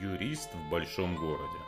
Юрист в большом городе.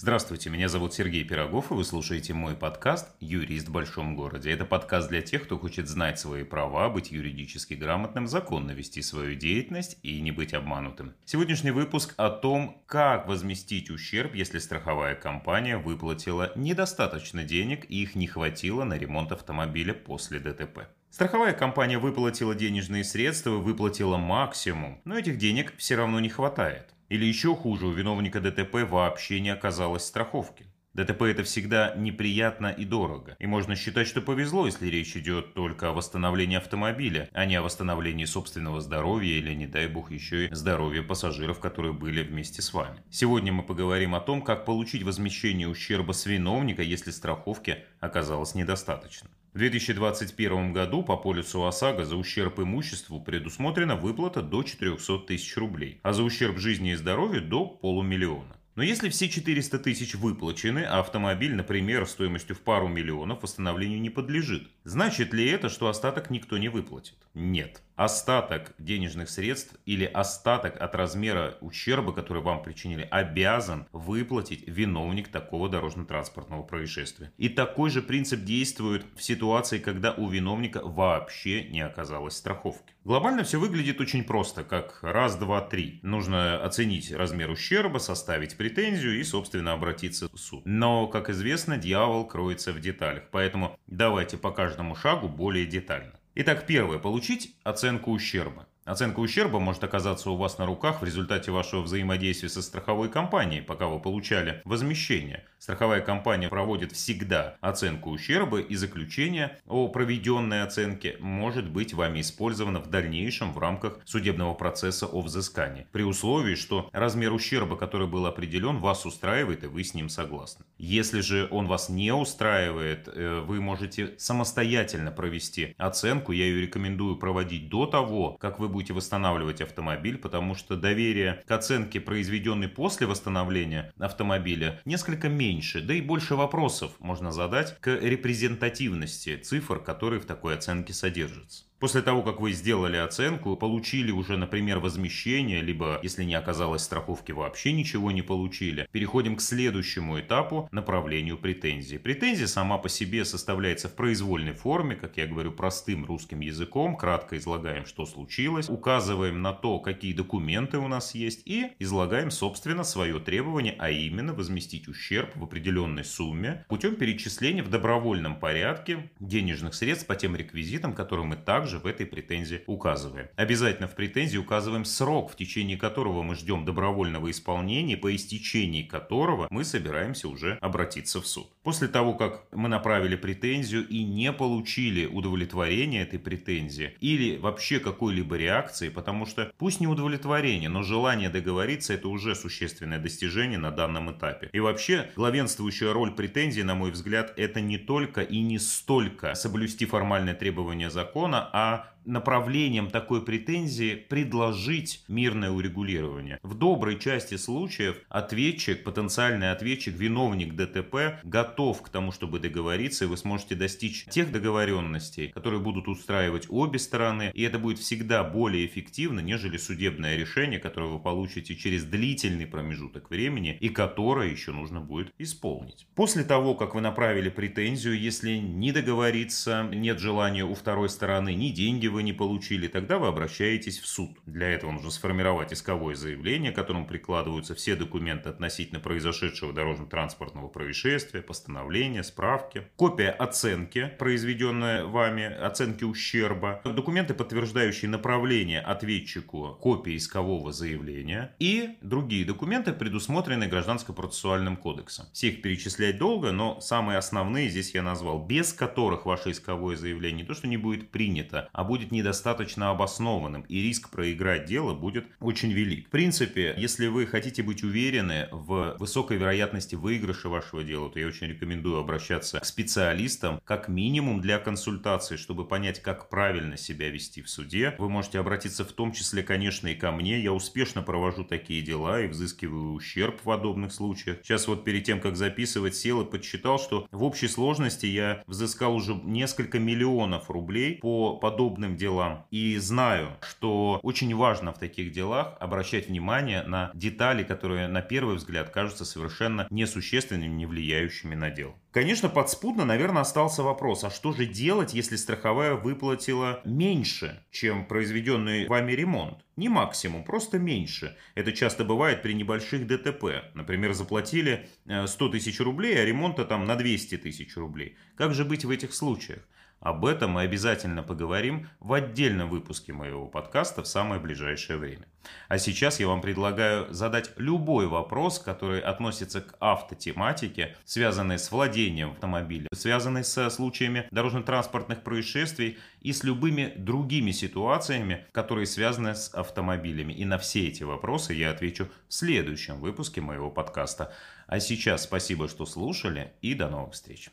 Здравствуйте, меня зовут Сергей Пирогов, и вы слушаете мой подкаст «Юрист в большом городе». Это подкаст для тех, кто хочет знать свои права, быть юридически грамотным, законно вести свою деятельность и не быть обманутым. Сегодняшний выпуск о том, как возместить ущерб, если страховая компания выплатила недостаточно денег и их не хватило на ремонт автомобиля после ДТП. Страховая компания выплатила денежные средства, выплатила максимум, но этих денег все равно не хватает. Или еще хуже, у виновника ДТП вообще не оказалось страховки. ДТП это всегда неприятно и дорого. И можно считать, что повезло, если речь идет только о восстановлении автомобиля, а не о восстановлении собственного здоровья или, не дай бог, еще и здоровья пассажиров, которые были вместе с вами. Сегодня мы поговорим о том, как получить возмещение ущерба с виновника, если страховки оказалось недостаточно. В 2021 году по полису ОСАГО за ущерб имуществу предусмотрена выплата до 400 тысяч рублей, а за ущерб жизни и здоровью до полумиллиона. Но если все 400 тысяч выплачены, а автомобиль, например, стоимостью в пару миллионов восстановлению не подлежит, значит ли это, что остаток никто не выплатит? Нет. Остаток денежных средств или остаток от размера ущерба, который вам причинили, обязан выплатить виновник такого дорожно-транспортного происшествия. И такой же принцип действует в ситуации, когда у виновника вообще не оказалось страховки. Глобально все выглядит очень просто, как раз, два, три. Нужно оценить размер ущерба, составить претензию и, собственно, обратиться в суд. Но, как известно, дьявол кроется в деталях, поэтому давайте по каждому шагу более детально. Итак, первое. Получить оценку ущерба. Оценка ущерба может оказаться у вас на руках в результате вашего взаимодействия со страховой компанией, пока вы получали возмещение. Страховая компания проводит всегда оценку ущерба и заключение о проведенной оценке может быть вами использовано в дальнейшем в рамках судебного процесса о взыскании, при условии, что размер ущерба, который был определен, вас устраивает и вы с ним согласны. Если же он вас не устраивает, э, вы можете самостоятельно провести оценку, я ее рекомендую проводить до того, как вы будете восстанавливать автомобиль, потому что доверие к оценке, произведенной после восстановления автомобиля, несколько меньше, да и больше вопросов можно задать к репрезентативности цифр, которые в такой оценке содержатся. После того, как вы сделали оценку, получили уже, например, возмещение, либо, если не оказалось страховки, вообще ничего не получили, переходим к следующему этапу, направлению претензии. Претензия сама по себе составляется в произвольной форме, как я говорю, простым русским языком, кратко излагаем, что случилось, указываем на то, какие документы у нас есть и излагаем, собственно, свое требование, а именно возместить ущерб в определенной сумме путем перечисления в добровольном порядке денежных средств по тем реквизитам, которые мы также также в этой претензии указываем. Обязательно в претензии указываем срок, в течение которого мы ждем добровольного исполнения, по истечении которого мы собираемся уже обратиться в суд. После того, как мы направили претензию и не получили удовлетворения этой претензии или вообще какой-либо реакции, потому что пусть не удовлетворение, но желание договориться это уже существенное достижение на данном этапе. И вообще главенствующая роль претензии, на мой взгляд, это не только и не столько соблюсти формальные требования закона, а направлением такой претензии предложить мирное урегулирование. В доброй части случаев ответчик, потенциальный ответчик, виновник ДТП готов к тому, чтобы договориться, и вы сможете достичь тех договоренностей, которые будут устраивать обе стороны, и это будет всегда более эффективно, нежели судебное решение, которое вы получите через длительный промежуток времени и которое еще нужно будет исполнить. После того, как вы направили претензию, если не договориться, нет желания у второй стороны, ни деньги вы вы не получили, тогда вы обращаетесь в суд. Для этого нужно сформировать исковое заявление, к которому прикладываются все документы относительно произошедшего дорожно-транспортного происшествия, постановления, справки, копия оценки, произведенная вами, оценки ущерба, документы, подтверждающие направление ответчику копии искового заявления и другие документы, предусмотренные Гражданско-процессуальным кодексом. Всех перечислять долго, но самые основные здесь я назвал, без которых ваше исковое заявление не то, что не будет принято, а будет будет недостаточно обоснованным, и риск проиграть дело будет очень велик. В принципе, если вы хотите быть уверены в высокой вероятности выигрыша вашего дела, то я очень рекомендую обращаться к специалистам, как минимум для консультации, чтобы понять, как правильно себя вести в суде. Вы можете обратиться в том числе, конечно, и ко мне. Я успешно провожу такие дела и взыскиваю ущерб в подобных случаях. Сейчас вот перед тем, как записывать, сел и подсчитал, что в общей сложности я взыскал уже несколько миллионов рублей по подобным судебным делам и знаю, что очень важно в таких делах обращать внимание на детали, которые на первый взгляд кажутся совершенно несущественными, не влияющими на дело. Конечно, подспудно, наверное, остался вопрос, а что же делать, если страховая выплатила меньше, чем произведенный вами ремонт? Не максимум, просто меньше. Это часто бывает при небольших ДТП. Например, заплатили 100 э, тысяч рублей, а ремонта там на 200 тысяч рублей. Как же быть в этих случаях? Об этом мы обязательно поговорим в отдельном выпуске моего подкаста в самое ближайшее время. А сейчас я вам предлагаю задать любой вопрос, который относится к автотематике, связанной с владением автомобиля, связанной со случаями дорожно-транспортных происшествий и с любыми другими ситуациями, которые связаны с автомобилями. И на все эти вопросы я отвечу в следующем выпуске моего подкаста. А сейчас спасибо, что слушали и до новых встреч.